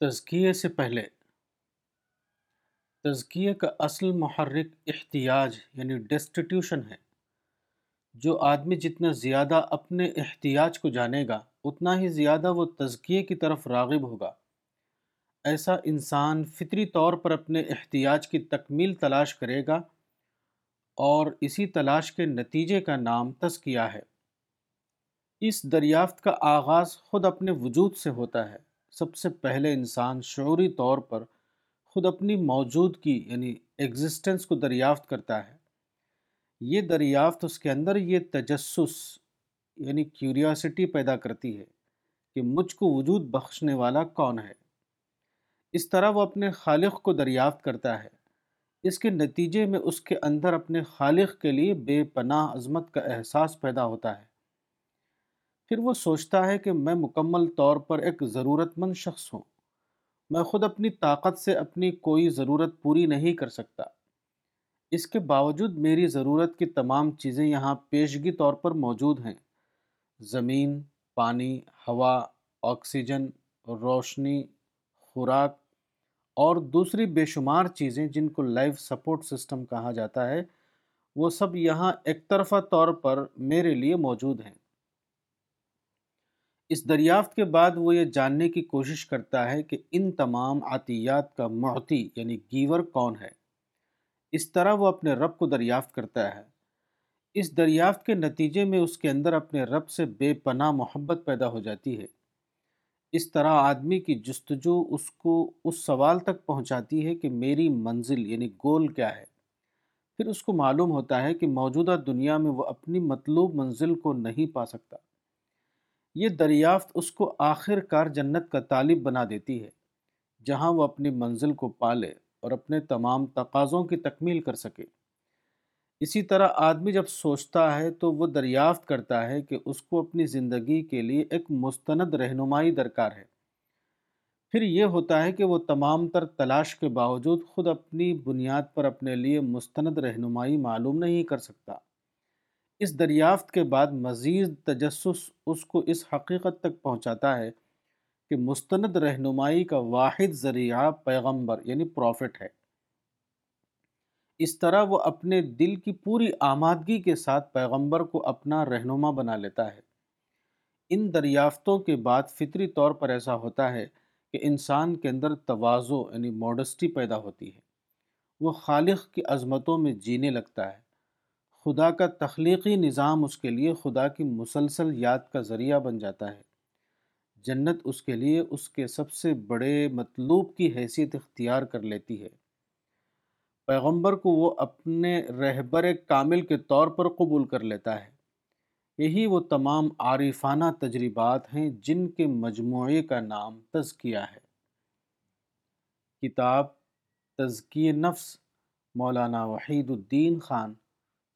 تزکیے سے پہلے تزکیے کا اصل محرک احتیاج یعنی ڈسٹیٹیوشن ہے۔ جو آدمی جتنا زیادہ اپنے احتیاج کو جانے گا، اتنا ہی زیادہ وہ تزکیے کی طرف راغب ہوگا۔ ایسا انسان فطری طور پر اپنے احتیاج کی تکمیل تلاش کرے گا اور اسی تلاش کے نتیجے کا نام تزکیہ ہے۔ اس دریافت کا آغاز خود اپنے وجود سے ہوتا ہے۔ سب سے پہلے انسان شعوری طور پر خود اپنی موجود کی یعنی ایگزسٹنس کو دریافت کرتا ہے۔ یہ دریافت اس کے اندر یہ تجسس یعنی کیوریاسٹی پیدا کرتی ہے کہ مجھ کو وجود بخشنے والا کون ہے۔ اس طرح وہ اپنے خالق کو دریافت کرتا ہے۔ اس کے نتیجے میں اس کے اندر اپنے خالق کے لیے بے پناہ عظمت کا احساس پیدا ہوتا ہے۔ پھر وہ سوچتا ہے کہ میں مکمل طور پر ایک ضرورت مند شخص ہوں۔ میں خود اپنی طاقت سے اپنی کوئی ضرورت پوری نہیں کر سکتا۔ اس کے باوجود میری ضرورت کی تمام چیزیں یہاں پیشگی طور پر موجود ہیں۔ زمین، پانی، ہوا، آکسیجن، روشنی، خوراک اور دوسری بے شمار چیزیں جن کو لائف سپورٹ سسٹم کہا جاتا ہے، وہ سب یہاں ایک طرفہ طور پر میرے لیے موجود ہیں۔ اس دریافت کے بعد وہ یہ جاننے کی کوشش کرتا ہے کہ ان تمام عطیات کا معطی یعنی گیور کون ہے؟ اس طرح وہ اپنے رب کو دریافت کرتا ہے۔ اس دریافت کے نتیجے میں اس کے اندر اپنے رب سے بے پناہ محبت پیدا ہو جاتی ہے۔ اس طرح آدمی کی جستجو اس کو اس سوال تک پہنچاتی ہے کہ میری منزل یعنی گول کیا ہے؟ پھر اس کو معلوم ہوتا ہے کہ موجودہ دنیا میں وہ اپنی مطلوب منزل کو نہیں پا سکتا۔ یہ دریافت اس کو آخر کار جنت کا طالب بنا دیتی ہے، جہاں وہ اپنی منزل کو پالے اور اپنے تمام تقاضوں کی تکمیل کر سکے۔ اسی طرح آدمی جب سوچتا ہے تو وہ دریافت کرتا ہے کہ اس کو اپنی زندگی کے لیے ایک مستند رہنمائی درکار ہے۔ پھر یہ ہوتا ہے کہ وہ تمام تر تلاش کے باوجود خود اپنی بنیاد پر اپنے لیے مستند رہنمائی معلوم نہیں کر سکتا۔ اس دریافت کے بعد مزید تجسس اس کو اس حقیقت تک پہنچاتا ہے کہ مستند رہنمائی کا واحد ذریعہ پیغمبر یعنی پروفٹ ہے۔ اس طرح وہ اپنے دل کی پوری آمادگی کے ساتھ پیغمبر کو اپنا رہنما بنا لیتا ہے۔ ان دریافتوں کے بعد فطری طور پر ایسا ہوتا ہے کہ انسان کے اندر توازو یعنی موڈسٹی پیدا ہوتی ہے۔ وہ خالق کی عظمتوں میں جینے لگتا ہے۔ خدا کا تخلیقی نظام اس کے لیے خدا کی مسلسل یاد کا ذریعہ بن جاتا ہے۔ جنت اس کے لیے اس کے سب سے بڑے مطلوب کی حیثیت اختیار کر لیتی ہے۔ پیغمبر کو وہ اپنے رہبر کامل کے طور پر قبول کر لیتا ہے۔ یہی وہ تمام عارفانہ تجربات ہیں جن کے مجموعے کا نام تزکیہ ہے۔ کتاب تزکی نفس مولانا وحید الدین خان۔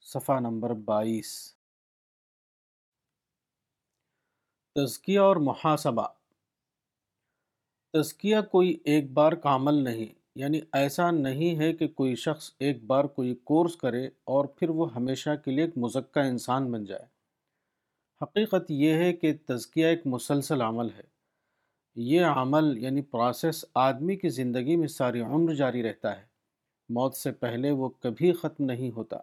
صفحہ نمبر بائیس۔ تزکیہ اور محاسبہ۔ تزکیہ کوئی ایک بار کا عمل نہیں یعنی ایسا نہیں ہے کہ کوئی شخص ایک بار کوئی کورس کرے اور پھر وہ ہمیشہ کے لیے ایک مزکہ انسان بن جائے۔ حقیقت یہ ہے کہ تزکیہ ایک مسلسل عمل ہے۔ یہ عمل یعنی پروسیس آدمی کی زندگی میں ساری عمر جاری رہتا ہے۔ موت سے پہلے وہ کبھی ختم نہیں ہوتا۔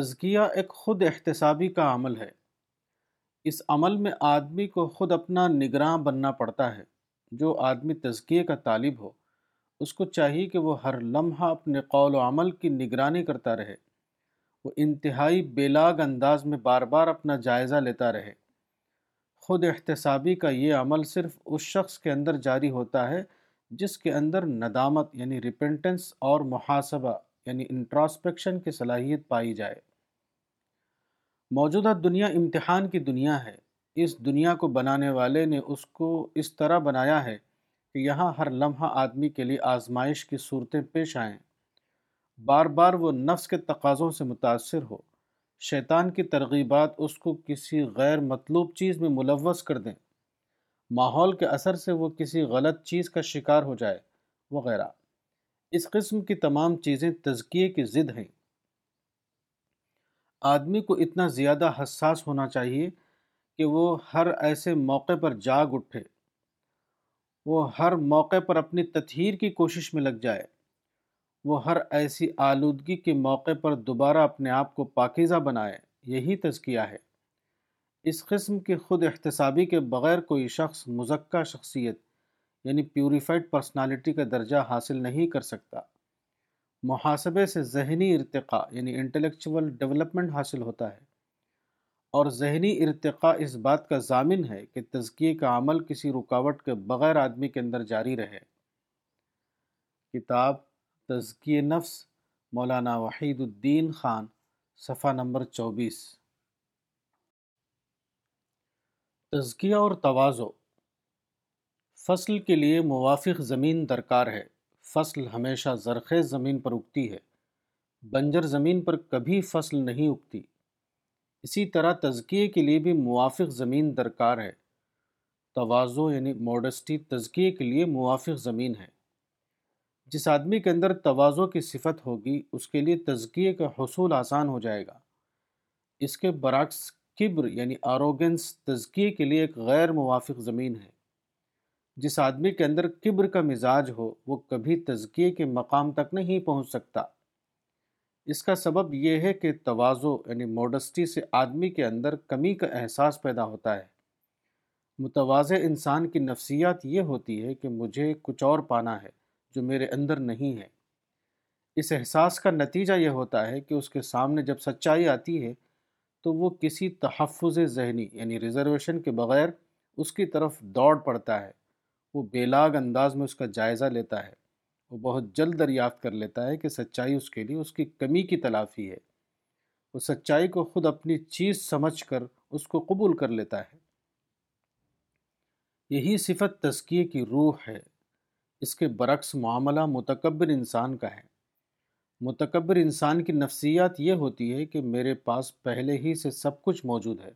تزکیہ ایک خود احتسابی کا عمل ہے۔ اس عمل میں آدمی کو خود اپنا نگراں بننا پڑتا ہے۔ جو آدمی تزکیے کا طالب ہو، اس کو چاہیے کہ وہ ہر لمحہ اپنے قول و عمل کی نگرانی کرتا رہے۔ وہ انتہائی بیلاگ انداز میں بار بار اپنا جائزہ لیتا رہے۔ خود احتسابی کا یہ عمل صرف اس شخص کے اندر جاری ہوتا ہے، جس کے اندر ندامت یعنی ریپنٹنس اور محاسبہ یعنی انٹراسپیکشن کی صلاحیت پائی جائے۔ موجودہ دنیا امتحان کی دنیا ہے۔ اس دنیا کو بنانے والے نے اس کو اس طرح بنایا ہے کہ یہاں ہر لمحہ آدمی کے لیے آزمائش کی صورتیں پیش آئیں۔ بار بار وہ نفس کے تقاضوں سے متاثر ہو۔ شیطان کی ترغیبات اس کو کسی غیر مطلوب چیز میں ملوث کر دیں۔ ماحول کے اثر سے وہ کسی غلط چیز کا شکار ہو جائے۔ وغیرہ۔ اس قسم کی تمام چیزیں تزکیے کی ضد ہیں۔ آدمی کو اتنا زیادہ حساس ہونا چاہیے کہ وہ ہر ایسے موقع پر جاگ اٹھے۔ وہ ہر موقع پر اپنی تطہیر کی کوشش میں لگ جائے۔ وہ ہر ایسی آلودگی کے موقع پر دوبارہ اپنے آپ کو پاکیزہ بنائے۔ یہی تزکیہ ہے۔ اس قسم کے خود احتسابی کے بغیر کوئی شخص مزکہ شخصیت یعنی پیوریفائڈ پرسنالٹی کا درجہ حاصل نہیں کر سکتا۔ محاسبے سے ذہنی ارتقاء یعنی انٹلیکچول ڈیولپمنٹ حاصل ہوتا ہے۔ اور ذہنی ارتقاء اس بات کا ضامن ہے کہ تزکیے کا عمل کسی رکاوٹ کے بغیر آدمی کے اندر جاری رہے۔ کتاب تزکی نفس، مولانا وحید الدین خان، صفحہ نمبر چوبیس۔ تزکیہ اور توازو۔ فصل کے لیے موافق زمین درکار ہے۔ فصل ہمیشہ زرخیز زمین پر اگتی ہے۔ بنجر زمین پر کبھی فصل نہیں اگتی۔ اسی طرح تزکیے کے لیے بھی موافق زمین درکار ہے۔ توازو یعنی موڈسٹی تزکیے کے لیے موافق زمین ہے۔ جس آدمی کے اندر توازو کی صفت ہوگی، اس کے لیے تزکیے کا حصول آسان ہو جائے گا۔ اس کے برعکس کبر یعنی آروگنس تزکیے کے لیے ایک غیر موافق زمین ہے۔ جس آدمی کے اندر کبر کا مزاج ہو، وہ کبھی تزکیے کے مقام تک نہیں پہنچ سکتا۔ اس کا سبب یہ ہے کہ توازو یعنی موڈسٹی سے آدمی کے اندر کمی کا احساس پیدا ہوتا ہے۔ متوازہ انسان کی نفسیات یہ ہوتی ہے کہ مجھے کچھ اور پانا ہے جو میرے اندر نہیں ہے۔ اس احساس کا نتیجہ یہ ہوتا ہے کہ اس کے سامنے جب سچائی آتی ہے، تو وہ کسی تحفظ ذہنی یعنی ریزرویشن کے بغیر اس کی طرف دوڑ پڑتا ہے۔ وہ بے لاگ انداز میں اس کا جائزہ لیتا ہے۔ وہ بہت جلد دریافت کر لیتا ہے کہ سچائی اس کے لیے اس کی کمی کی تلافی ہے۔ وہ سچائی کو خود اپنی چیز سمجھ کر اس کو قبول کر لیتا ہے۔ یہی صفت تزکیے کی روح ہے۔ اس کے برعکس معاملہ متکبر انسان کا ہے۔ متکبر انسان کی نفسیات یہ ہوتی ہے کہ میرے پاس پہلے ہی سے سب کچھ موجود ہے۔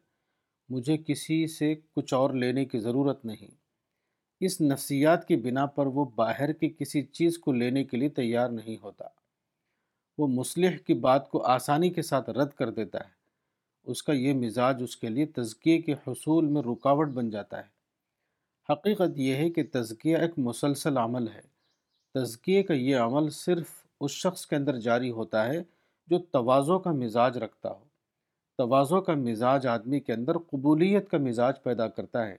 مجھے کسی سے کچھ اور لینے کی ضرورت نہیں۔ اس نفسیات کی بنا پر وہ باہر کی کسی چیز کو لینے کے لیے تیار نہیں ہوتا۔ وہ مصلح کی بات کو آسانی کے ساتھ رد کر دیتا ہے۔ اس کا یہ مزاج اس کے لیے تزکیے کے حصول میں رکاوٹ بن جاتا ہے۔ حقیقت یہ ہے کہ تزکیہ ایک مسلسل عمل ہے۔ تزکیے کا یہ عمل صرف اس شخص کے اندر جاری ہوتا ہے جو توازوں کا مزاج رکھتا ہو۔ توازوں کا مزاج آدمی کے اندر قبولیت کا مزاج پیدا کرتا ہے۔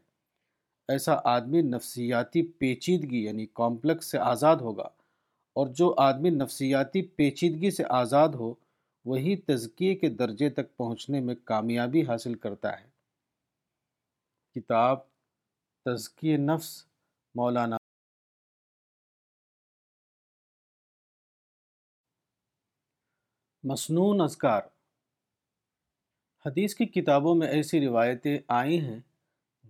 ایسا آدمی نفسیاتی پیچیدگی یعنی کامپلیکس سے آزاد ہوگا اور جو آدمی نفسیاتی پیچیدگی سے آزاد ہو، وہی تزکیے کے درجے تک پہنچنے میں کامیابی حاصل کرتا ہے۔ کتاب تزکی نفس، مولانا مصنون اذکار۔ حدیث کی کتابوں میں ایسی روایتیں آئی ہیں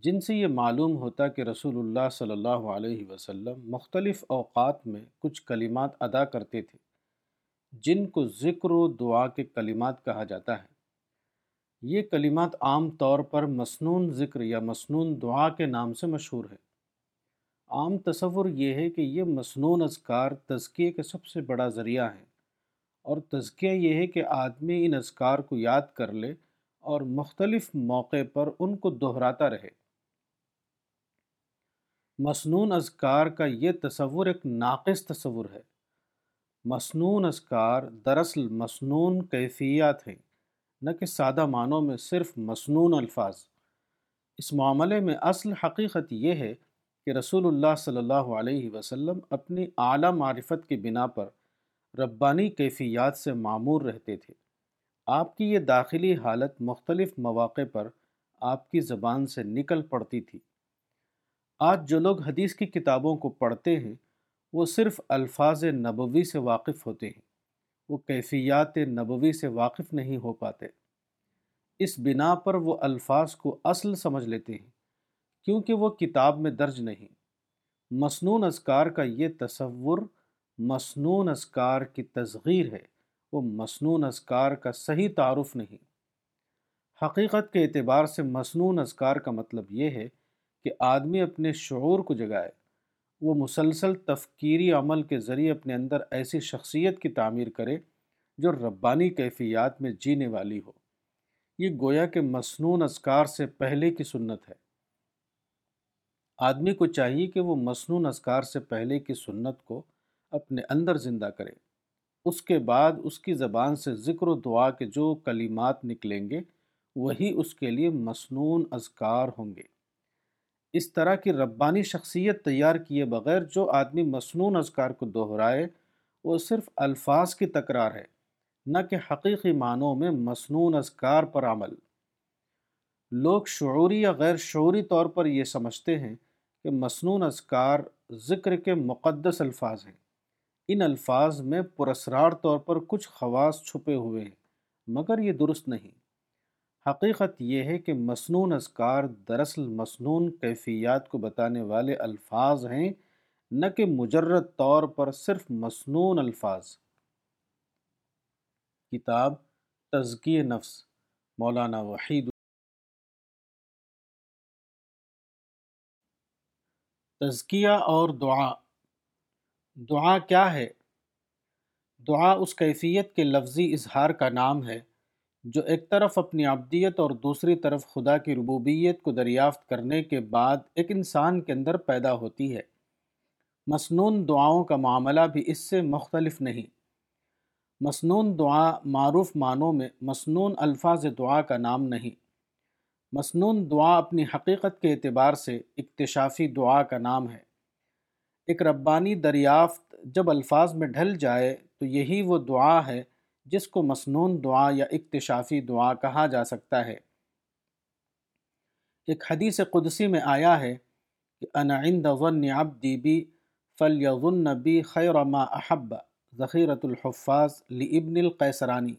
جن سے یہ معلوم ہوتا کہ رسول اللہ صلی اللہ علیہ وسلم مختلف اوقات میں کچھ کلمات ادا کرتے تھے، جن کو ذکر و دعا کے کلمات کہا جاتا ہے۔ یہ کلمات عام طور پر مسنون ذکر یا مسنون دعا کے نام سے مشہور ہے عام تصور یہ ہے کہ یہ مسنون اذکار تزکیے کے سب سے بڑا ذریعہ ہے اور تزکیہ یہ ہے کہ آدمی ان اذکار کو یاد کر لے اور مختلف موقع پر ان کو دہراتا رہے۔ مصنون اذکار کا یہ تصور ایک ناقص تصور ہے۔ مصنون اذکار دراصل مصنون کیفیات ہیں، نہ کہ سادہ معنوں میں صرف مصنون الفاظ۔ اس معاملے میں اصل حقیقت یہ ہے کہ رسول اللہ صلی اللہ علیہ وسلم اپنی اعلیٰ معرفت کی بنا پر ربانی کیفیات سے معمور رہتے تھے۔ آپ کی یہ داخلی حالت مختلف مواقع پر آپ کی زبان سے نکل پڑتی تھی۔ آج جو لوگ حدیث کی کتابوں کو پڑھتے ہیں، وہ صرف الفاظ نبوی سے واقف ہوتے ہیں۔ وہ کیفیات نبوی سے واقف نہیں ہو پاتے۔ اس بنا پر وہ الفاظ کو اصل سمجھ لیتے ہیں، کیونکہ وہ کتاب میں درج نہیں۔ مصنون اذکار کا یہ تصور مصنون اذکار کی تصغیر ہے۔ وہ مصنون اذکار کا صحیح تعارف نہیں۔ حقیقت کے اعتبار سے مصنون اذکار کا مطلب یہ ہے کہ آدمی اپنے شعور کو جگائے، وہ مسلسل تفکیری عمل کے ذریعے اپنے اندر ایسی شخصیت کی تعمیر کرے جو ربانی کیفیات میں جینے والی ہو۔ یہ گویا کہ مصنون اذکار سے پہلے کی سنت ہے۔ آدمی کو چاہیے کہ وہ مصنون اذکار سے پہلے کی سنت کو اپنے اندر زندہ کرے۔ اس کے بعد اس کی زبان سے ذکر و دعا کے جو کلمات نکلیں گے، وہی اس کے لیے مصنون اذکار ہوں گے۔ اس طرح کی ربانی شخصیت تیار کیے بغیر جو آدمی مصنون اذکار کو دہرائے، وہ صرف الفاظ کی تکرار ہے، نہ کہ حقیقی معنوں میں مصنون اذکار پر عمل۔ لوگ شعوری یا غیر شعوری طور پر یہ سمجھتے ہیں کہ مصنون اذکار ذکر کے مقدس الفاظ ہیں۔ ان الفاظ میں پرسرار طور پر کچھ خواص چھپے ہوئے ہیں، مگر یہ درست نہیں۔ حقیقت یہ ہے کہ مصنون اذکار دراصل مصنون کیفیات کو بتانے والے الفاظ ہیں، نہ کہ مجرد طور پر صرف مصنون الفاظ۔ کتاب تزکی نفس، مولانا وحید تزکیہ اور دعا۔ دعا کیا ہے؟ دعا اس کیفیت کے لفظی اظہار کا نام ہے۔ جو ایک طرف اپنی عبدیت اور دوسری طرف خدا کی ربوبیت کو دریافت کرنے کے بعد ایک انسان کے اندر پیدا ہوتی ہے۔ مسنون دعاؤں کا معاملہ بھی اس سے مختلف نہیں۔ مسنون دعا معروف معنوں میں مسنون الفاظ دعا کا نام نہیں۔ مسنون دعا اپنی حقیقت کے اعتبار سے اکتشافی دعا کا نام ہے۔ ایک ربانی دریافت جب الفاظ میں ڈھل جائے تو یہی وہ دعا ہے جس کو مسنون دعا یا اکتشافی دعا کہا جا سکتا ہے۔ ایک حدیث قدسی میں آیا ہے کہ انا عند ظن عبدی بی فلیظن بی خیر ما احب ذخیرت الحفاظ لابن القیسرانی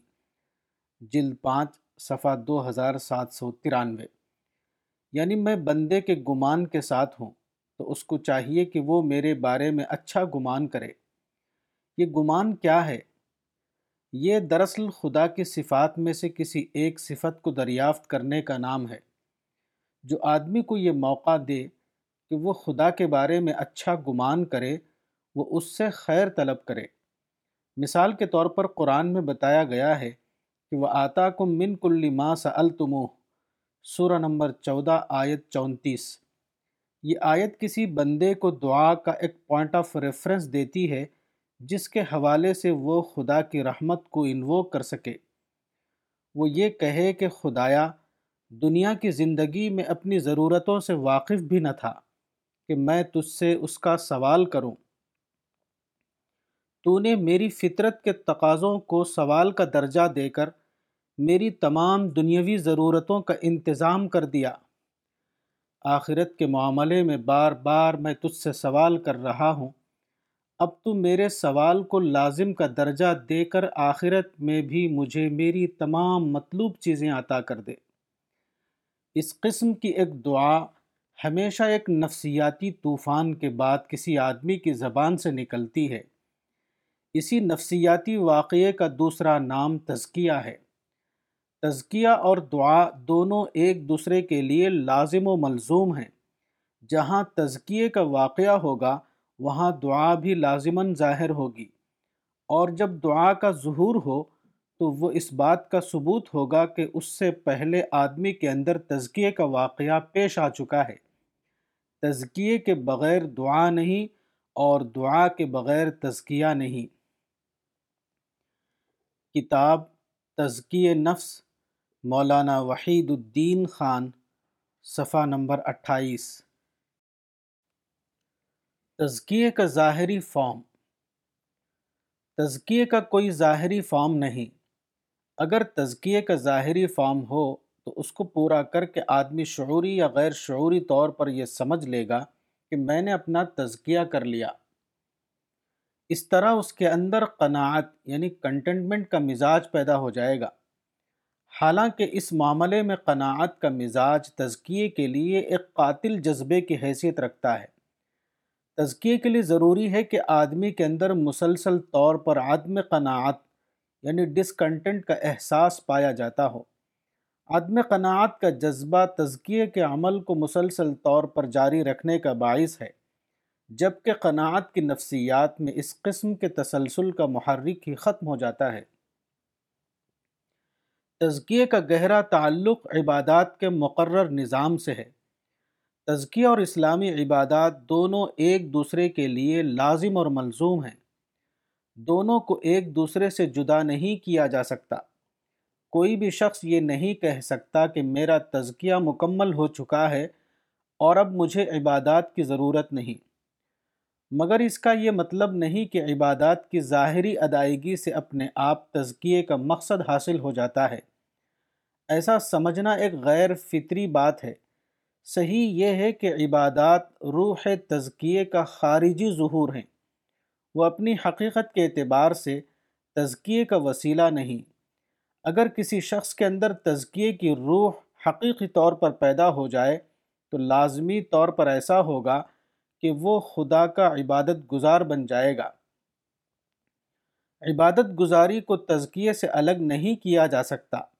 جلد پانچ، صفحہ دو ہزار سات سو ترانوے۔ یعنی میں بندے کے گمان کے ساتھ ہوں، تو اس کو چاہیے کہ وہ میرے بارے میں اچھا گمان کرے۔ یہ گمان کیا ہے؟ یہ دراصل خدا کی صفات میں سے کسی ایک صفت کو دریافت کرنے کا نام ہے۔ جو آدمی کو یہ موقع دے کہ وہ خدا کے بارے میں اچھا گمان کرے، وہ اس سے خیر طلب کرے۔ مثال کے طور پر قرآن میں بتایا گیا ہے کہ وہ آتا کم من کل ما سألتموہ سورہ نمبر چودہ، آیت چونتیس۔ یہ آیت کسی بندے کو دعا کا ایک پوائنٹ آف ریفرنس دیتی ہے جس کے حوالے سے وہ خدا کی رحمت کو انووک کر سکے۔ وہ یہ کہے کہ خدایا، دنیا کی زندگی میں اپنی ضرورتوں سے واقف بھی نہ تھا کہ میں تجھ سے اس کا سوال کروں۔ تو نے میری فطرت کے تقاضوں کو سوال کا درجہ دے کر میری تمام دنیاوی ضرورتوں کا انتظام کر دیا۔ آخرت کے معاملے میں بار بار میں تجھ سے سوال کر رہا ہوں۔ اب تو میرے سوال کو لازم کا درجہ دے کر آخرت میں بھی مجھے میری تمام مطلوب چیزیں عطا کر دے۔ اس قسم کی ایک دعا ہمیشہ ایک نفسیاتی طوفان کے بعد کسی آدمی کی زبان سے نکلتی ہے۔ اسی نفسیاتی واقعے کا دوسرا نام تزکیہ ہے۔ تزکیہ اور دعا دونوں ایک دوسرے کے لیے لازم و ملزوم ہیں۔ جہاں تزکیے کا واقعہ ہوگا وہاں دعا بھی لازماً ظاہر ہوگی۔ اور جب دعا کا ظہور ہو، تو وہ اس بات کا ثبوت ہوگا کہ اس سے پہلے آدمی کے اندر تزکیے کا واقعہ پیش آ چکا ہے۔ تزکیے کے بغیر دعا نہیں اور دعا کے بغیر تزکیہ نہیں۔ کتاب تزکی نفس، مولانا وحید الدین خان، صفحہ نمبر اٹھائیس۔ تزکیے کا ظاہری فارم۔ تزکیے کا کوئی ظاہری فارم نہیں۔ اگر تزکیے کا ظاہری فارم ہو تو اس کو پورا کر کے آدمی شعوری یا غیر شعوری طور پر یہ سمجھ لے گا کہ میں نے اپنا تزکیہ کر لیا۔ اس طرح اس کے اندر قناعت یعنی کنٹنٹمنٹ کا مزاج پیدا ہو جائے گا۔ حالانکہ اس معاملے میں قناعت کا مزاج تزکیے کے لیے ایک قاتل جذبے کی حیثیت رکھتا ہے۔ تزکیے کے لیے ضروری ہے کہ آدمی کے اندر مسلسل طور پر عدم قناعت یعنی ڈسکنٹنٹ کا احساس پایا جاتا ہو۔ عدم قناعت کا جذبہ تزکیے کے عمل کو مسلسل طور پر جاری رکھنے کا باعث ہے، جبکہ قناعت کی نفسیات میں اس قسم کے تسلسل کا محرک ہی ختم ہو جاتا ہے۔ تزکیے کا گہرا تعلق عبادات کے مقرر نظام سے ہے۔ تزکیہ اور اسلامی عبادات دونوں ایک دوسرے کے لیے لازم اور ملزوم ہیں۔ دونوں کو ایک دوسرے سے جدا نہیں کیا جا سکتا۔ کوئی بھی شخص یہ نہیں کہہ سکتا کہ میرا تزکیہ مکمل ہو چکا ہے اور اب مجھے عبادات کی ضرورت نہیں۔ مگر اس کا یہ مطلب نہیں کہ عبادات کی ظاہری ادائیگی سے اپنے آپ تزکیے کا مقصد حاصل ہو جاتا ہے۔ ایسا سمجھنا ایک غیر فطری بات ہے۔ صحیح یہ ہے کہ عبادات روح تزکیے کا خارجی ظہور ہیں۔ وہ اپنی حقیقت کے اعتبار سے تزکیے کا وسیلہ نہیں۔ اگر کسی شخص کے اندر تزکیے کی روح حقیقی طور پر پیدا ہو جائے، تو لازمی طور پر ایسا ہوگا کہ وہ خدا کا عبادت گزار بن جائے گا۔ عبادت گزاری کو تزکیے سے الگ نہیں کیا جا سکتا۔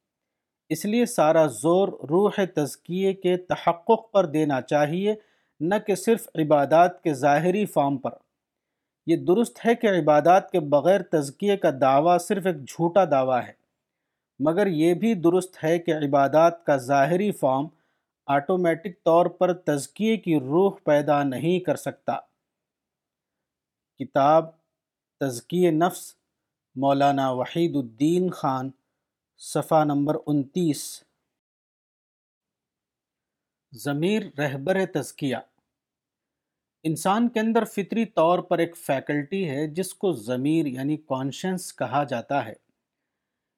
اس لیے سارا زور روح تزکیے کے تحقق پر دینا چاہیے، نہ کہ صرف عبادات کے ظاہری فام پر۔ یہ درست ہے کہ عبادات کے بغیر تزکیے کا دعویٰ صرف ایک جھوٹا دعویٰ ہے، مگر یہ بھی درست ہے کہ عبادات کا ظاہری فارم آٹومیٹک طور پر تزکیے کی روح پیدا نہیں کر سکتا۔ کتاب تزکی نفس، مولانا وحید الدین خان۔ صفحہ نمبر انتیس۔ ضمیر رہبر تزکیہ۔ انسان کے اندر فطری طور پر ایک فیکلٹی ہے جس کو ضمیر یعنی کانشنس کہا جاتا ہے۔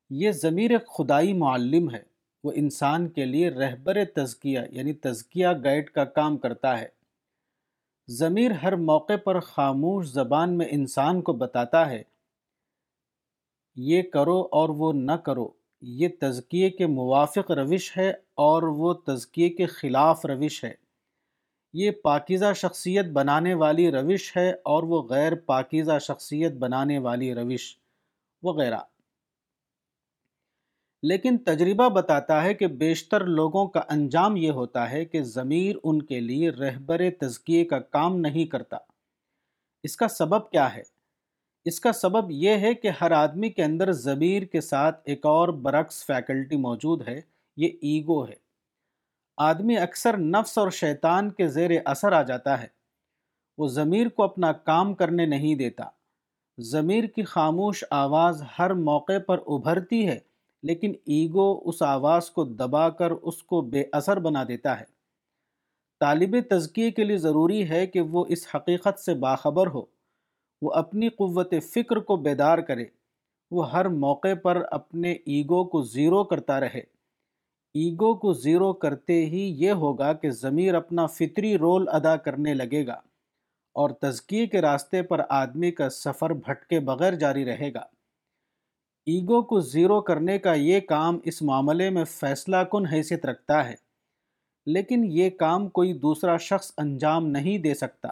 یہ ضمیر ایک خدائی معلم ہے۔ وہ انسان کے لیے رہبر تزکیہ یعنی تزکیہ گائیڈ کا کام کرتا ہے۔ ضمیر ہر موقع پر خاموش زبان میں انسان کو بتاتا ہے۔ یہ کرو اور وہ نہ کرو۔ یہ تزکیے کے موافق روش ہے اور وہ تزکیے کے خلاف روش ہے۔ یہ پاکیزہ شخصیت بنانے والی روش ہے اور وہ غیر پاکیزہ شخصیت بنانے والی روش وغیرہ۔ لیکن تجربہ بتاتا ہے کہ بیشتر لوگوں کا انجام یہ ہوتا ہے کہ ضمیر ان کے لیے رہبر تزکیے کا کام نہیں کرتا۔ اس کا سبب کیا ہے؟ اس کا سبب یہ ہے کہ ہر آدمی کے اندر ضمیر کے ساتھ ایک اور برعکس فیکلٹی موجود ہے، یہ ایگو ہے۔ آدمی اکثر نفس اور شیطان کے زیر اثر آ جاتا ہے۔ وہ ضمیر کو اپنا کام کرنے نہیں دیتا۔ ضمیر کی خاموش آواز ہر موقع پر ابھرتی ہے، لیکن ایگو اس آواز کو دبا کر اس کو بے اثر بنا دیتا ہے۔ طالب تزکیے کے لیے ضروری ہے کہ وہ اس حقیقت سے باخبر ہو۔ وہ اپنی قوت فکر کو بیدار کرے۔ وہ ہر موقع پر اپنے ایگو کو زیرو کرتا رہے۔ ایگو کو زیرو کرتے ہی یہ ہوگا کہ ضمیر اپنا فطری رول ادا کرنے لگے گا اور تزکیے کے راستے پر آدمی کا سفر بھٹکے بغیر جاری رہے گا۔ ایگو کو زیرو کرنے کا یہ کام اس معاملے میں فیصلہ کن حیثیت رکھتا ہے، لیکن یہ کام کوئی دوسرا شخص انجام نہیں دے سکتا۔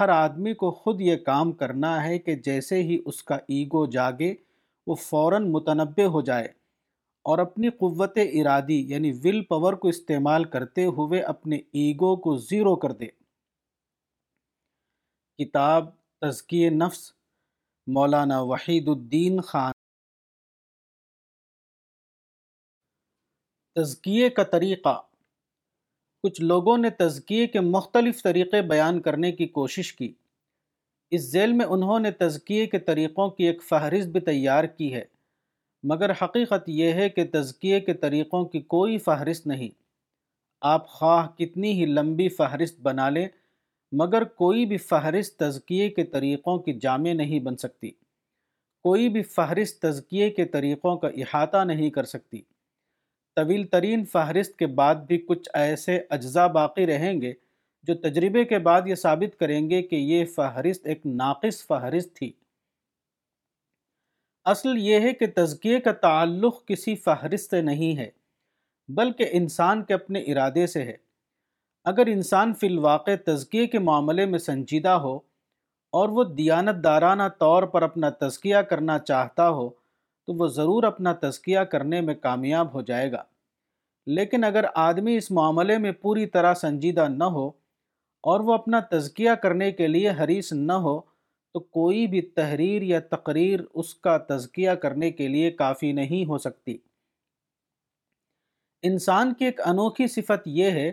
ہر آدمی کو خود یہ کام کرنا ہے کہ جیسے ہی اس کا ایگو جاگے، وہ فوراً متنبع ہو جائے اور اپنی قوت ارادی یعنی ول پاور کو استعمال کرتے ہوئے اپنے ایگو کو زیرو کر دے۔ کتاب تزکی نفس، مولانا وحید الدین خان۔ تزکیے کا طریقہ کچھ لوگوں نے تزکیے کے مختلف طریقے بیان کرنے کی کوشش کی۔ اس ذیل میں انہوں نے تزکیے کے طریقوں کی ایک فہرست بھی تیار کی ہے، مگر حقیقت یہ ہے کہ تزکیے کے طریقوں کی کوئی فہرست نہیں۔ آپ خواہ کتنی ہی لمبی فہرست بنا لیں، مگر کوئی بھی فہرست تزکیے کے طریقوں کی جامع نہیں بن سکتی۔ کوئی بھی فہرست تزکیے کے طریقوں کا احاطہ نہیں کر سکتی۔ طویل ترین فہرست کے بعد بھی کچھ ایسے اجزاء باقی رہیں گے جو تجربے کے بعد یہ ثابت کریں گے کہ یہ فہرست ایک ناقص فہرست تھی۔ اصل یہ ہے کہ تزکیے کا تعلق کسی فہرست سے نہیں ہے، بلکہ انسان کے اپنے ارادے سے ہے۔ اگر انسان فی الواقع تزکیے کے معاملے میں سنجیدہ ہو اور وہ دیانت دارانہ طور پر اپنا تزکیہ کرنا چاہتا ہو تو وہ ضرور اپنا تزکیہ کرنے میں کامیاب ہو جائے گا۔ لیکن اگر آدمی اس معاملے میں پوری طرح سنجیدہ نہ ہو اور وہ اپنا تزکیہ کرنے کے لیے حریص نہ ہو، تو کوئی بھی تحریر یا تقریر اس کا تزکیہ کرنے کے لیے کافی نہیں ہو سکتی۔ انسان کی ایک انوکھی صفت یہ ہے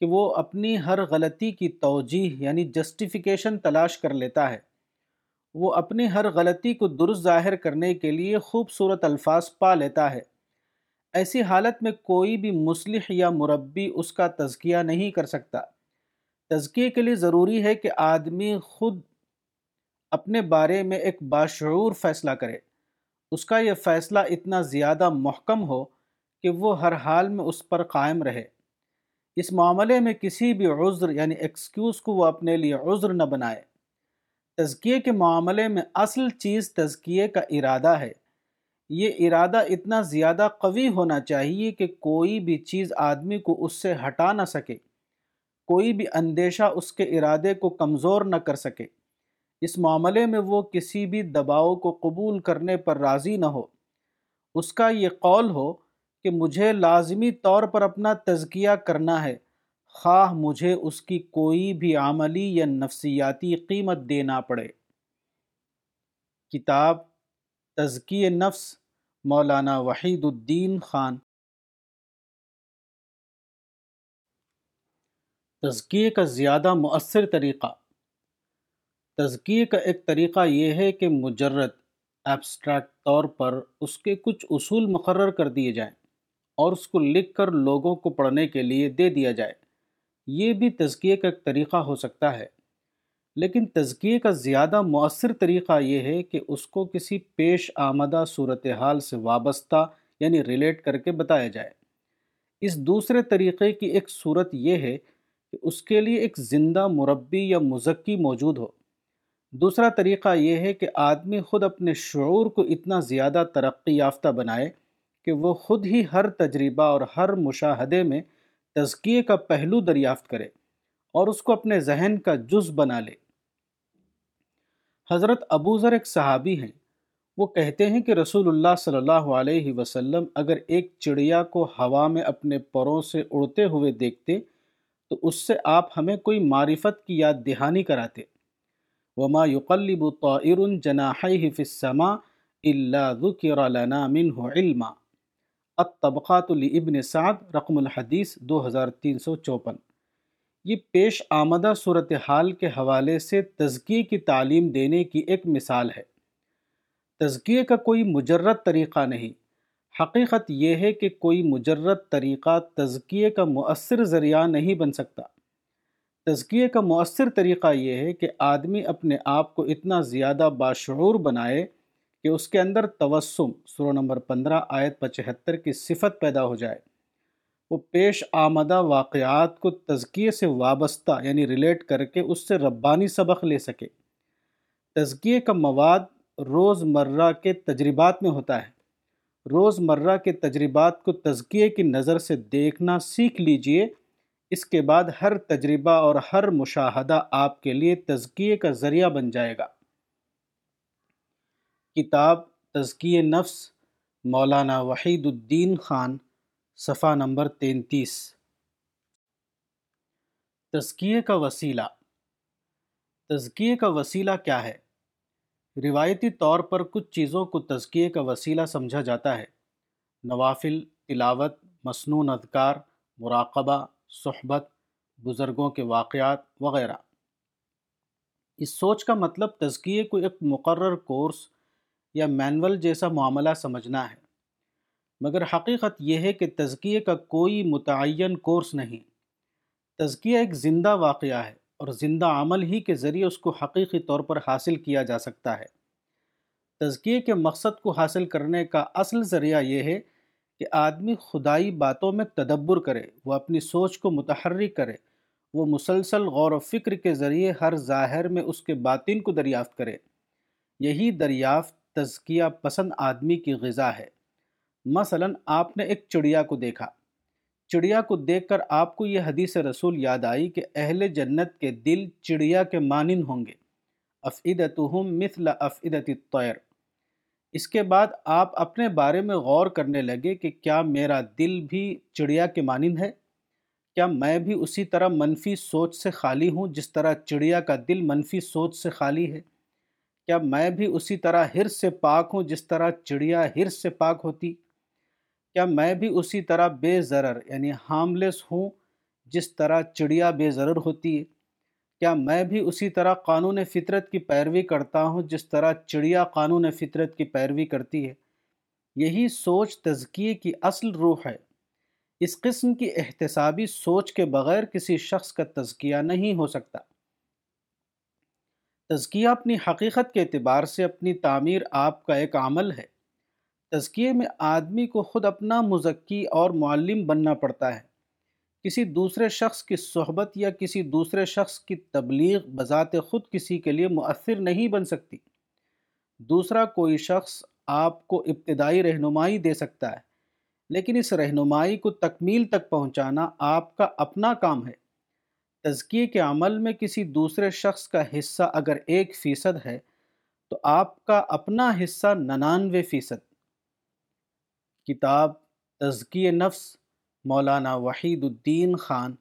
کہ وہ اپنی ہر غلطی کی توجیح یعنی جسٹیفیکیشن تلاش کر لیتا ہے۔ وہ اپنی ہر غلطی کو درست ظاہر کرنے کے لیے خوبصورت الفاظ پا لیتا ہے۔ ایسی حالت میں کوئی بھی مصلح یا مربی اس کا تزکیہ نہیں کر سکتا۔ تزکیے کے لیے ضروری ہے کہ آدمی خود اپنے بارے میں ایک باشعور فیصلہ کرے۔ اس کا یہ فیصلہ اتنا زیادہ محکم ہو کہ وہ ہر حال میں اس پر قائم رہے۔ اس معاملے میں کسی بھی عذر یعنی ایکسکیوز کو وہ اپنے لیے عذر نہ بنائے۔ تزکیے کے معاملے میں اصل چیز تزکیے کا ارادہ ہے۔ یہ ارادہ اتنا زیادہ قوی ہونا چاہیے کہ کوئی بھی چیز آدمی کو اس سے ہٹا نہ سکے۔ کوئی بھی اندیشہ اس کے ارادے کو کمزور نہ کر سکے۔ اس معاملے میں وہ کسی بھی دباؤ کو قبول کرنے پر راضی نہ ہو۔ اس کا یہ قول ہو کہ مجھے لازمی طور پر اپنا تزکیہ کرنا ہے۔ خواہ مجھے اس کی کوئی بھی عملی یا نفسیاتی قیمت دینا پڑے۔ کتاب تزکی نفس، مولانا وحید الدین خان۔ تزکیے کا زیادہ مؤثر طریقہ۔ تزکیے کا ایک طریقہ یہ ہے کہ مجرد ایبسٹریکٹ طور پر اس کے کچھ اصول مقرر کر دیے جائیں اور اس کو لکھ کر لوگوں کو پڑھنے کے لیے دے دیا جائے۔ یہ بھی تزکیے کا ایک طریقہ ہو سکتا ہے۔ لیکن تزکیے کا زیادہ مؤثر طریقہ یہ ہے کہ اس کو کسی پیش آمدہ صورتحال سے وابستہ یعنی ریلیٹ کر کے بتایا جائے۔ اس دوسرے طریقے کی ایک صورت یہ ہے کہ اس کے لیے ایک زندہ مربی یا مزکی موجود ہو۔ دوسرا طریقہ یہ ہے کہ آدمی خود اپنے شعور کو اتنا زیادہ ترقی یافتہ بنائے کہ وہ خود ہی ہر تجربہ اور ہر مشاہدے میں تزکیے کا پہلو دریافت کرے اور اس کو اپنے ذہن کا جز بنا لے۔ حضرت ابو ذر ایک صحابی ہیں۔ وہ کہتے ہیں کہ رسول اللہ صلی اللہ علیہ وسلم اگر ایک چڑیا کو ہوا میں اپنے پروں سے اڑتے ہوئے دیکھتے تو اس سے آپ ہمیں کوئی معرفت کی یاد دہانی کراتے۔ وما يقلب طائر جناحيه في السماء الا ذكر لنا منه علما۔ الطبقات لابن سعد، رقم الحدیث دو ہزار تین سو چوپن۔ یہ پیش آمدہ صورتحال کے حوالے سے تزکیے کی تعلیم دینے کی ایک مثال ہے۔ تزکیے کا کوئی مجرد طریقہ نہیں۔ حقیقت یہ ہے کہ کوئی مجرد طریقہ تزکیے کا مؤثر ذریعہ نہیں بن سکتا۔ تزکیے کا مؤثر طریقہ یہ ہے کہ آدمی اپنے آپ کو اتنا زیادہ باشعور بنائے کہ اس کے اندر توسم، سورہ نمبر پندرہ، آیت پچہتر کی صفت پیدا ہو جائے۔ وہ پیش آمدہ واقعات کو تزکیے سے وابستہ یعنی ریلیٹ کر کے اس سے ربانی سبق لے سکے۔ تزکیے کا مواد روز مرہ کے تجربات میں ہوتا ہے۔ روز مرہ کے تجربات کو تزکیے کی نظر سے دیکھنا سیکھ لیجیے۔ اس کے بعد ہر تجربہ اور ہر مشاہدہ آپ کے لیے تزکیے کا ذریعہ بن جائے گا۔ کتاب تزکی نفس، مولانا وحید الدین خان، صفحہ نمبر تینتیس۔ تزکیے کا وسیلہ۔ تزکیے کا وسیلہ کیا ہے؟ روایتی طور پر کچھ چیزوں کو تزکیے کا وسیلہ سمجھا جاتا ہے۔ نوافل، تلاوت مصنون اذکار، مراقبہ، صحبت، بزرگوں کے واقعات وغیرہ۔ اس سوچ کا مطلب تزکیے کو ایک مقرر کورس یا مینول جیسا معاملہ سمجھنا ہے۔ مگر حقیقت یہ ہے کہ تزکیے کا کوئی متعین کورس نہیں۔ تزکیہ ایک زندہ واقعہ ہے اور زندہ عمل ہی کے ذریعے اس کو حقیقی طور پر حاصل کیا جا سکتا ہے۔ تزکیے کے مقصد کو حاصل کرنے کا اصل ذریعہ یہ ہے کہ آدمی خدائی باتوں میں تدبر کرے، وہ اپنی سوچ کو متحرک کرے، وہ مسلسل غور و فکر کے ذریعے ہر ظاہر میں اس کے باطن کو دریافت کرے۔ یہی دریافت تزکیہ پسند آدمی کی غذا ہے۔ مثلا آپ نے ایک چڑیا کو دیکھا۔ چڑیا کو دیکھ کر آپ کو یہ حدیث رسول یاد آئی کہ اہل جنت کے دل چڑیا کے مانند ہوں گے۔ افعدتہم مثل افعدت الطیر۔ اس کے بعد آپ اپنے بارے میں غور کرنے لگے کہ کیا میرا دل بھی چڑیا کے مانند ہے؟ کیا میں بھی اسی طرح منفی سوچ سے خالی ہوں جس طرح چڑیا کا دل منفی سوچ سے خالی ہے؟ کیا میں بھی اسی طرح ہرس سے پاک ہوں جس طرح چڑیا ہرس سے پاک ہوتی؟ کیا میں بھی اسی طرح بے ضرر یعنی ہارملیس ہوں جس طرح چڑیا بے ضرر ہوتی ہے؟ کیا میں بھی اسی طرح قانون فطرت کی پیروی کرتا ہوں جس طرح چڑیا قانون فطرت کی پیروی کرتی ہے؟ یہی سوچ تزکیے کی اصل روح ہے۔ اس قسم کی احتسابی سوچ کے بغیر کسی شخص کا تزکیہ نہیں ہو سکتا۔ تزکیہ اپنی حقیقت کے اعتبار سے اپنی تعمیر آپ کا ایک عمل ہے۔ تزکیے میں آدمی کو خود اپنا مزکی اور معلم بننا پڑتا ہے۔ کسی دوسرے شخص کی صحبت یا کسی دوسرے شخص کی تبلیغ بذات خود کسی کے لیے مؤثر نہیں بن سکتی۔ دوسرا کوئی شخص آپ کو ابتدائی رہنمائی دے سکتا ہے، لیکن اس رہنمائی کو تکمیل تک پہنچانا آپ کا اپنا کام ہے۔ تزکیے کے عمل میں کسی دوسرے شخص کا حصہ اگر ایک فیصد ہے، تو آپ کا اپنا حصہ ننانوے فیصد۔ کتاب تزکی نفس، مولانا وحید الدین خان۔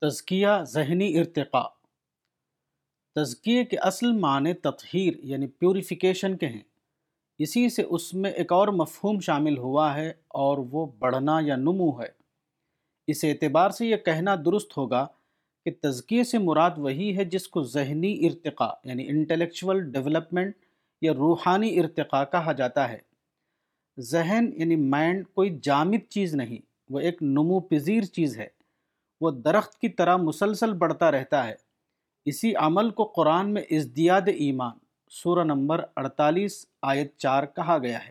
تزکیہ ذہنی ارتقاء۔ تزکیے کے اصل معنی تطہیر یعنی پیوریفیکیشن کے ہیں۔ اسی سے اس میں ایک اور مفہوم شامل ہوا ہے اور وہ بڑھنا یا نمو ہے۔ اس اعتبار سے یہ کہنا درست ہوگا کہ تزکیے سے مراد وہی ہے جس کو ذہنی ارتقاء یعنی انٹلیکچول ڈیولپمنٹ یا روحانی ارتقاء کہا جاتا ہے۔ ذہن یعنی مائنڈ کوئی جامد چیز نہیں، وہ ایک نمو پذیر چیز ہے۔ وہ درخت کی طرح مسلسل بڑھتا رہتا ہے۔ اسی عمل کو قرآن میں ازدیاد ایمان سورہ نمبر اڑتالیس آیت چار کہا گیا ہے۔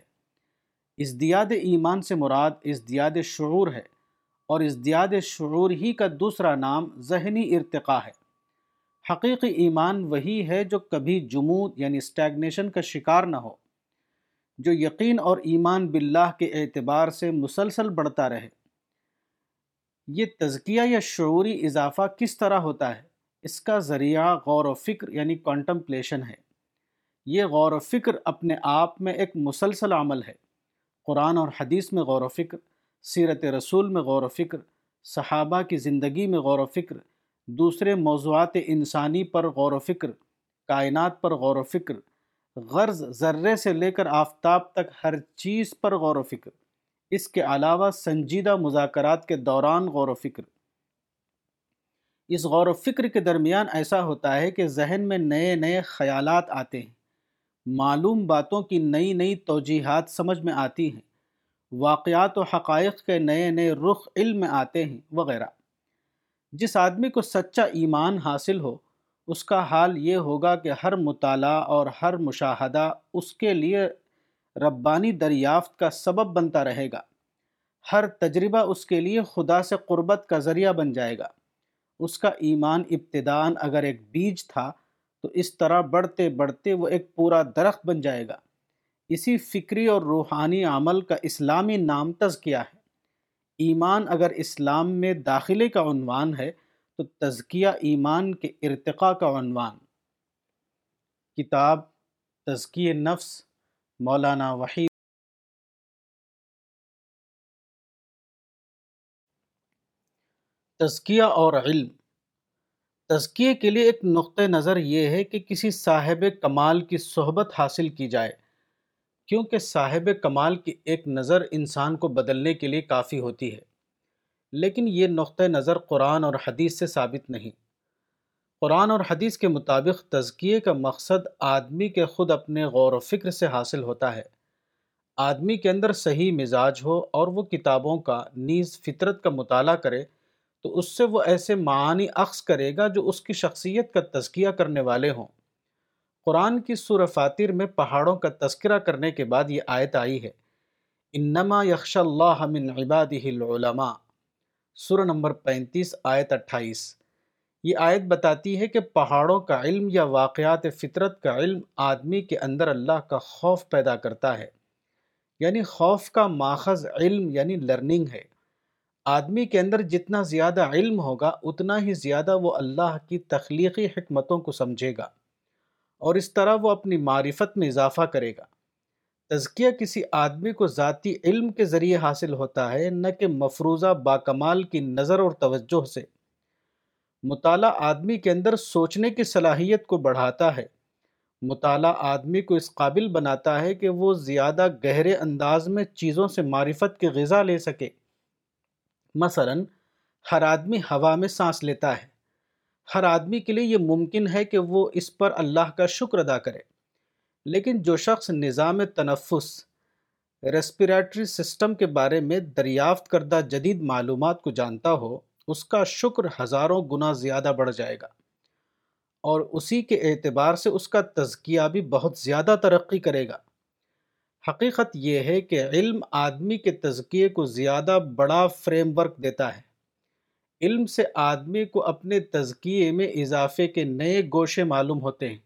ازدیاد ایمان سے مراد ازدیاد شعور ہے اور ازدیاد شعور ہی کا دوسرا نام ذہنی ارتقاء ہے۔ حقیقی ایمان وہی ہے جو کبھی جمود یعنی اسٹیگنیشن کا شکار نہ ہو، جو یقین اور ایمان باللہ کے اعتبار سے مسلسل بڑھتا رہے۔ یہ تزکیہ یا شعوری اضافہ کس طرح ہوتا ہے؟ اس کا ذریعہ غور و فکر یعنی کانٹمپلیشن ہے۔ یہ غور و فکر اپنے آپ میں ایک مسلسل عمل ہے۔ قرآن اور حدیث میں غور و فکر، سیرت رسول میں غور و فکر، صحابہ کی زندگی میں غور و فکر، دوسرے موضوعات انسانی پر غور و فکر، کائنات پر غور و فکر، غرض ذرے سے لے کر آفتاب تک ہر چیز پر غور و فکر۔ اس کے علاوہ سنجیدہ مذاکرات کے دوران غور و فکر۔ اس غور و فکر کے درمیان ایسا ہوتا ہے کہ ذہن میں نئے نئے خیالات آتے ہیں۔ معلوم باتوں کی نئی نئی توجیحات سمجھ میں آتی ہیں۔ واقعات و حقائق کے نئے نئے رخ علم میں آتے ہیں وغیرہ۔ جس آدمی کو سچا ایمان حاصل ہو، اس کا حال یہ ہوگا کہ ہر مطالعہ اور ہر مشاہدہ اس کے لیے ربانی دریافت کا سبب بنتا رہے گا۔ ہر تجربہ اس کے لیے خدا سے قربت کا ذریعہ بن جائے گا۔ اس کا ایمان ابتدان اگر ایک بیج تھا تو اس طرح بڑھتے بڑھتے وہ ایک پورا درخت بن جائے گا۔ اسی فکری اور روحانی عمل کا اسلامی نام تزکیہ ہے۔ ایمان اگر اسلام میں داخلے کا عنوان ہے، تو تزکیہ ایمان کے ارتقاء کا عنوان۔ کتاب تزکی نفس، مولانا وحید۔ تزکیہ اور علم۔ تزکیے کے لیے ایک نقطۂ نظر یہ ہے کہ کسی صاحب کمال کی صحبت حاصل کی جائے۔ کیونکہ صاحب کمال کی ایک نظر انسان کو بدلنے کے لیے کافی ہوتی ہے۔ لیکن یہ نقطۂ نظر قرآن اور حدیث سے ثابت نہیں۔ قرآن اور حدیث کے مطابق تزکیے کا مقصد آدمی کے خود اپنے غور و فکر سے حاصل ہوتا ہے۔ آدمی کے اندر صحیح مزاج ہو اور وہ کتابوں کا، نیز فطرت کا مطالعہ کرے تو اس سے وہ ایسے معانی اخذ کرے گا جو اس کی شخصیت کا تزکیہ کرنے والے ہوں۔ قرآن کی سورہ فاتر میں پہاڑوں کا تذکرہ کرنے کے بعد یہ آیت آئی ہے۔ انما یخش اللہ من عبادہ العلماء۔ سورہ نمبر پینتیس، آیت اٹھائیس۔ یہ آیت بتاتی ہے کہ پہاڑوں کا علم یا واقعات فطرت کا علم آدمی کے اندر اللہ کا خوف پیدا کرتا ہے۔ یعنی خوف کا ماخذ علم یعنی لرننگ ہے۔ آدمی کے اندر جتنا زیادہ علم ہوگا، اتنا ہی زیادہ وہ اللہ کی تخلیقی حکمتوں کو سمجھے گا اور اس طرح وہ اپنی معرفت میں اضافہ کرے گا۔ تزکیہ کسی آدمی کو ذاتی علم کے ذریعے حاصل ہوتا ہے، نہ کہ مفروضہ باکمال کی نظر اور توجہ سے۔ مطالعہ آدمی کے اندر سوچنے کی صلاحیت کو بڑھاتا ہے۔ مطالعہ آدمی کو اس قابل بناتا ہے کہ وہ زیادہ گہرے انداز میں چیزوں سے معرفت کی غذا لے سکے۔ مثلا، ہر آدمی ہوا میں سانس لیتا ہے۔ ہر آدمی کے لیے یہ ممکن ہے کہ وہ اس پر اللہ کا شکر ادا کرے۔ لیکن جو شخص نظام تنفس ریسپیریٹری سسٹم کے بارے میں دریافت کردہ جدید معلومات کو جانتا ہو، اس کا شکر ہزاروں گنا زیادہ بڑھ جائے گا۔ اور اسی کے اعتبار سے اس کا تزکیہ بھی بہت زیادہ ترقی کرے گا۔ حقیقت یہ ہے کہ علم آدمی کے تزکیے کو زیادہ بڑا فریم ورک دیتا ہے۔ علم سے آدمی کو اپنے تزکیے میں اضافے کے نئے گوشے معلوم ہوتے ہیں۔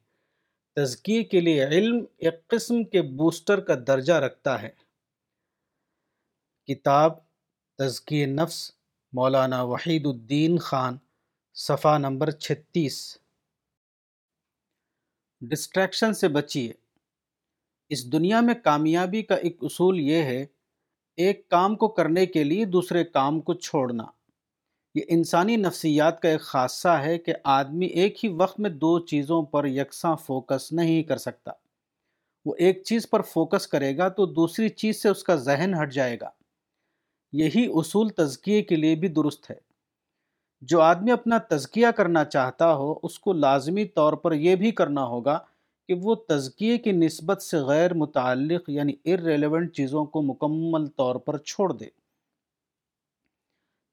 تزکیے کے لیے علم ایک قسم کے بوسٹر کا درجہ رکھتا ہے۔ کتاب تزکی نفس، مولانا وحید الدین خان، صفحہ نمبر چھتیس۔ ڈسٹریکشن سے بچیے۔ اس دنیا میں کامیابی کا ایک اصول یہ ہے، ایک کام کو کرنے کے لیے دوسرے کام کو چھوڑنا۔ یہ انسانی نفسیات کا ایک خاصہ ہے کہ آدمی ایک ہی وقت میں دو چیزوں پر یکساں فوکس نہیں کر سکتا۔ وہ ایک چیز پر فوکس کرے گا تو دوسری چیز سے اس کا ذہن ہٹ جائے گا۔ یہی اصول تزکیے کے لیے بھی درست ہے۔ جو آدمی اپنا تزکیہ کرنا چاہتا ہو، اس کو لازمی طور پر یہ بھی کرنا ہوگا کہ وہ تزکیے کی نسبت سے غیر متعلق یعنی ارریلیونٹ چیزوں کو مکمل طور پر چھوڑ دے۔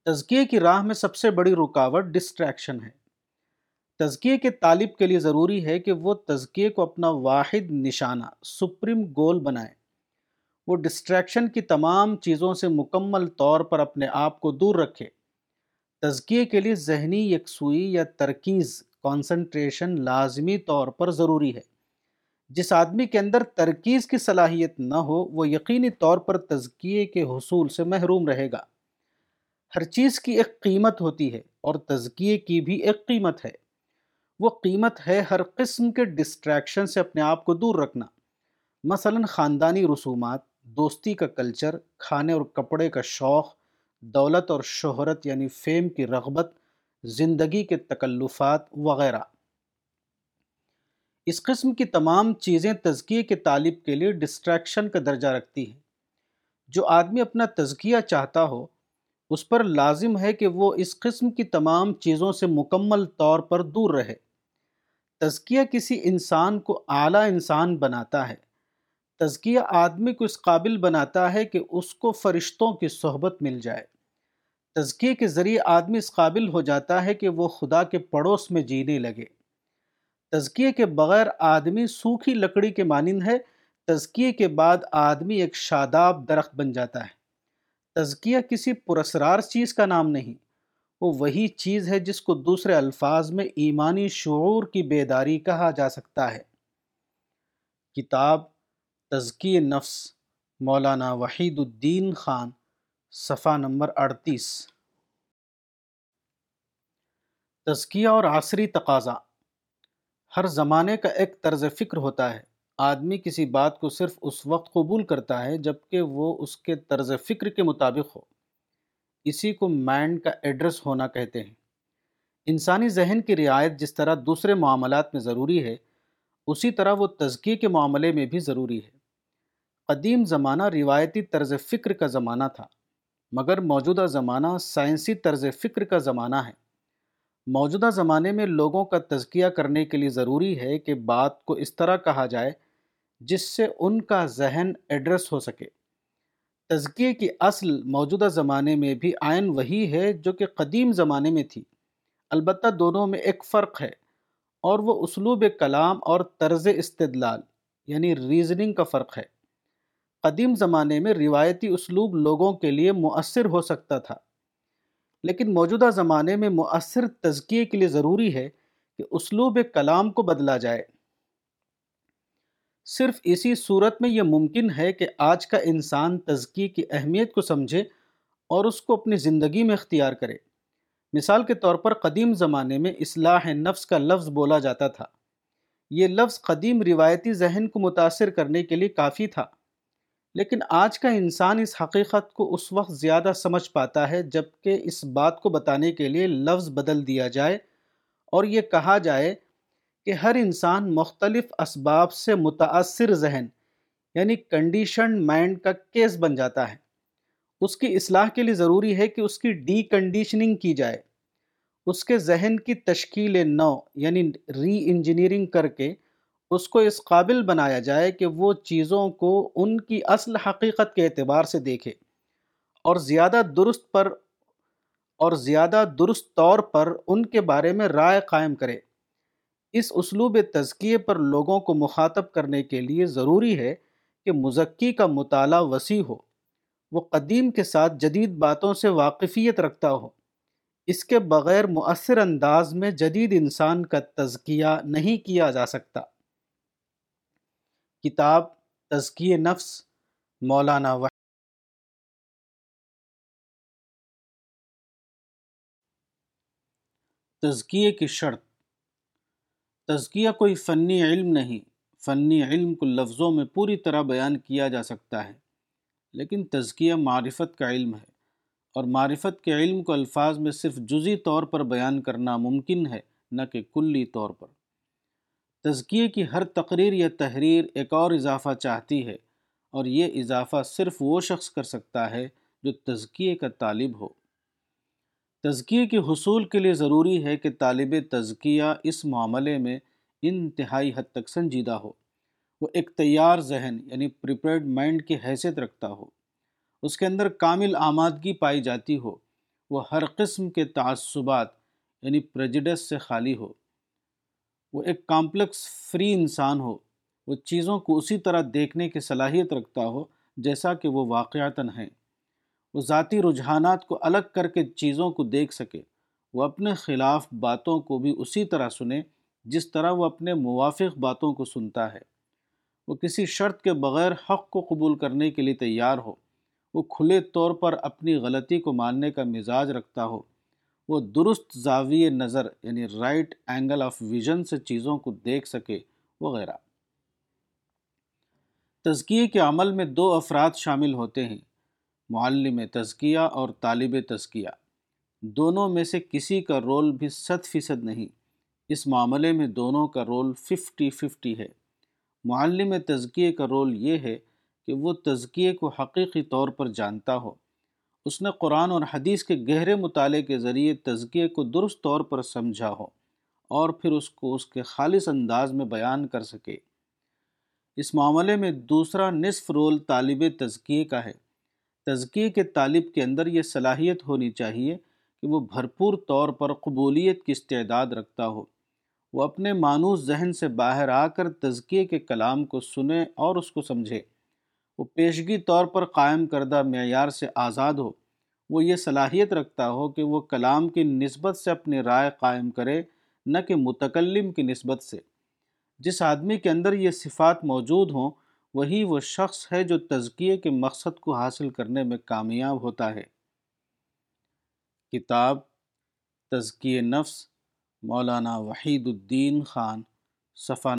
تزکیے کی راہ میں سب سے بڑی رکاوٹ ڈسٹریکشن ہے۔ تزکیے کے طالب کے لیے ضروری ہے کہ وہ تزکیے کو اپنا واحد نشانہ، سپریم گول بنائے۔ وہ ڈسٹریکشن کی تمام چیزوں سے مکمل طور پر اپنے آپ کو دور رکھے۔ تزکیے کے لیے ذہنی یکسوئی یا ترکیز کانسنٹریشن لازمی طور پر ضروری ہے۔ جس آدمی کے اندر ترکیز کی صلاحیت نہ ہو، وہ یقینی طور پر تزکیے کے حصول سے محروم رہے گا۔ ہر چیز کی ایک قیمت ہوتی ہے اور تزکیے کی بھی ایک قیمت ہے۔ وہ قیمت ہے ہر قسم کے ڈسٹریکشن سے اپنے آپ کو دور رکھنا۔ مثلا خاندانی رسومات، دوستی کا کلچر کھانے اور کپڑے کا شوق، دولت اور شہرت یعنی فیم کی رغبت، زندگی کے تکلفات وغیرہ۔ اس قسم کی تمام چیزیں تزکیے کے طالب کے لیے ڈسٹریکشن کا درجہ رکھتی ہیں۔ جو آدمی اپنا تزکیہ چاہتا ہو، اس پر لازم ہے کہ وہ اس قسم کی تمام چیزوں سے مکمل طور پر دور رہے۔ تزکیہ کسی انسان کو اعلیٰ انسان بناتا ہے۔ تزکیہ آدمی کو اس قابل بناتا ہے کہ اس کو فرشتوں کی صحبت مل جائے۔ تزکیے کے ذریعے آدمی اس قابل ہو جاتا ہے کہ وہ خدا کے پڑوس میں جینے لگے۔ تزکیے کے بغیر آدمی سوکھی لکڑی کے مانند ہے، تزکیے کے بعد آدمی ایک شاداب درخت بن جاتا ہے۔ تزکیہ کسی پرسرار چیز کا نام نہیں، وہ وہی چیز ہے جس کو دوسرے الفاظ میں ایمانی شعور کی بیداری کہا جا سکتا ہے۔ کتاب تزکی نفس، مولانا وحید الدین خان، صفحہ نمبر اڑتیس۔ تزکیہ اور عصری تقاضا۔ ہر زمانے کا ایک طرز فکر ہوتا ہے۔ آدمی کسی بات کو صرف اس وقت قبول کرتا ہے جبکہ وہ اس کے طرز فکر کے مطابق ہو۔ اسی کو مائنڈ کا ایڈریس ہونا کہتے ہیں۔ انسانی ذہن کی رعایت جس طرح دوسرے معاملات میں ضروری ہے، اسی طرح وہ تزکیے کے معاملے میں بھی ضروری ہے۔ قدیم زمانہ روایتی طرز فکر کا زمانہ تھا، مگر موجودہ زمانہ سائنسی طرز فکر کا زمانہ ہے۔ موجودہ زمانے میں لوگوں کا تزکیہ کرنے کے لیے ضروری ہے کہ بات کو اس طرح کہا جائے جس سے ان کا ذہن ایڈریس ہو سکے۔ تزکیے کی اصل موجودہ زمانے میں بھی آئین وہی ہے جو کہ قدیم زمانے میں تھی۔ البتہ دونوں میں ایک فرق ہے اور وہ اسلوب کلام اور طرز استدلال یعنی ریزننگ کا فرق ہے۔ قدیم زمانے میں روایتی اسلوب لوگوں کے لیے مؤثر ہو سکتا تھا۔ لیکن موجودہ زمانے میں مؤثر تزکیے کے لیے ضروری ہے کہ اسلوب کلام کو بدلا جائے۔ صرف اسی صورت میں یہ ممکن ہے کہ آج کا انسان تزکی کی اہمیت کو سمجھے اور اس کو اپنی زندگی میں اختیار کرے۔ مثال کے طور پر قدیم زمانے میں اصلاح نفس کا لفظ بولا جاتا تھا۔ یہ لفظ قدیم روایتی ذہن کو متاثر کرنے کے لیے کافی تھا۔ لیکن آج کا انسان اس حقیقت کو اس وقت زیادہ سمجھ پاتا ہے جبکہ اس بات کو بتانے کے لیے لفظ بدل دیا جائے اور یہ کہا جائے کہ ہر انسان مختلف اسباب سے متاثر ذہن یعنی کنڈیشنڈ مائنڈ کا کیس بن جاتا ہے۔ اس کی اصلاح کے لیے ضروری ہے کہ اس کی ڈی کنڈیشننگ کی جائے۔ اس کے ذہن کی تشکیل نو یعنی ری انجینئرنگ کر کے اس کو اس قابل بنایا جائے کہ وہ چیزوں کو ان کی اصل حقیقت کے اعتبار سے دیکھے اور زیادہ درست پر اور زیادہ درست طور پر ان کے بارے میں رائے قائم کرے۔ اس اسلوب تزکیے پر لوگوں کو مخاطب کرنے کے لیے ضروری ہے کہ مزکی کا مطالعہ وسیع ہو، وہ قدیم کے ساتھ جدید باتوں سے واقفیت رکھتا ہو۔ اس کے بغیر مؤثر انداز میں جدید انسان کا تزکیہ نہیں کیا جا سکتا۔ کتاب تزکی نفس، مولانا و تزکیے کی شرط۔ تزکیہ کوئی فنی علم نہیں، فنی علم کو لفظوں میں پوری طرح بیان کیا جا سکتا ہے، لیکن تزکیہ معرفت کا علم ہے، اور معرفت کے علم کو الفاظ میں صرف جزی طور پر بیان کرنا ممکن ہے، نہ کہ کلی طور پر۔ تزکیے کی ہر تقریر یا تحریر ایک اور اضافہ چاہتی ہے، اور یہ اضافہ صرف وہ شخص کر سکتا ہے جو تزکیے کا طالب ہو۔ تزکیے کے حصول کے لیے ضروری ہے کہ طالب تزکیہ اس معاملے میں انتہائی حد تک سنجیدہ ہو۔ وہ ایک تیار ذہن یعنی پریپیرڈ مائنڈ کی حیثیت رکھتا ہو۔ اس کے اندر کامل آمادگی پائی جاتی ہو۔ وہ ہر قسم کے تعصبات یعنی پریجڈس سے خالی ہو۔ وہ ایک کامپلیکس فری انسان ہو، وہ چیزوں کو اسی طرح دیکھنے کی صلاحیت رکھتا ہو جیسا کہ وہ واقعتاً ہیں۔ وہ ذاتی رجحانات کو الگ کر کے چیزوں کو دیکھ سکے، وہ اپنے خلاف باتوں کو بھی اسی طرح سنے جس طرح وہ اپنے موافق باتوں کو سنتا ہے۔ وہ کسی شرط کے بغیر حق کو قبول کرنے کے لیے تیار ہو، وہ کھلے طور پر اپنی غلطی کو ماننے کا مزاج رکھتا ہو۔ وہ درست زاویہ نظر یعنی رائٹ اینگل آف ویژن سے چیزوں کو دیکھ سکے وغیرہ۔ تزکیے کے عمل میں دو افراد شامل ہوتے ہیں، معلم تزکیہ اور طالب تزکیہ۔ دونوں میں سے کسی کا رول بھی صد فیصد نہیں، اس معاملے میں دونوں کا رول ففٹی ففٹی ہے۔ معلم تزکیے کا رول یہ ہے کہ وہ تزکیے کو حقیقی طور پر جانتا ہو۔ اس نے قرآن اور حدیث کے گہرے مطالعے کے ذریعے تزکیے کو درست طور پر سمجھا ہو اور پھر اس کو اس کے خالص انداز میں بیان کر سکے۔ اس معاملے میں دوسرا نصف رول طالب تزکیے کا ہے۔ تزکیے کے طالب کے اندر یہ صلاحیت ہونی چاہیے کہ وہ بھرپور طور پر قبولیت کی استعداد رکھتا ہو۔ وہ اپنے مانوس ذہن سے باہر آ کر تزکیے کے کلام کو سنے اور اس کو سمجھے۔ وہ پیشگی طور پر قائم کردہ معیار سے آزاد ہو۔ وہ یہ صلاحیت رکھتا ہو کہ وہ کلام کی نسبت سے اپنی رائے قائم کرے، نہ کہ متکلم کی نسبت سے۔ جس آدمی کے اندر یہ صفات موجود ہوں، وہی وہ شخص ہے جو تزکیے کے مقصد کو حاصل کرنے میں کامیاب ہوتا ہے۔ کتاب تزکیہ نفس، مولانا وحید الدین خان، صفحہ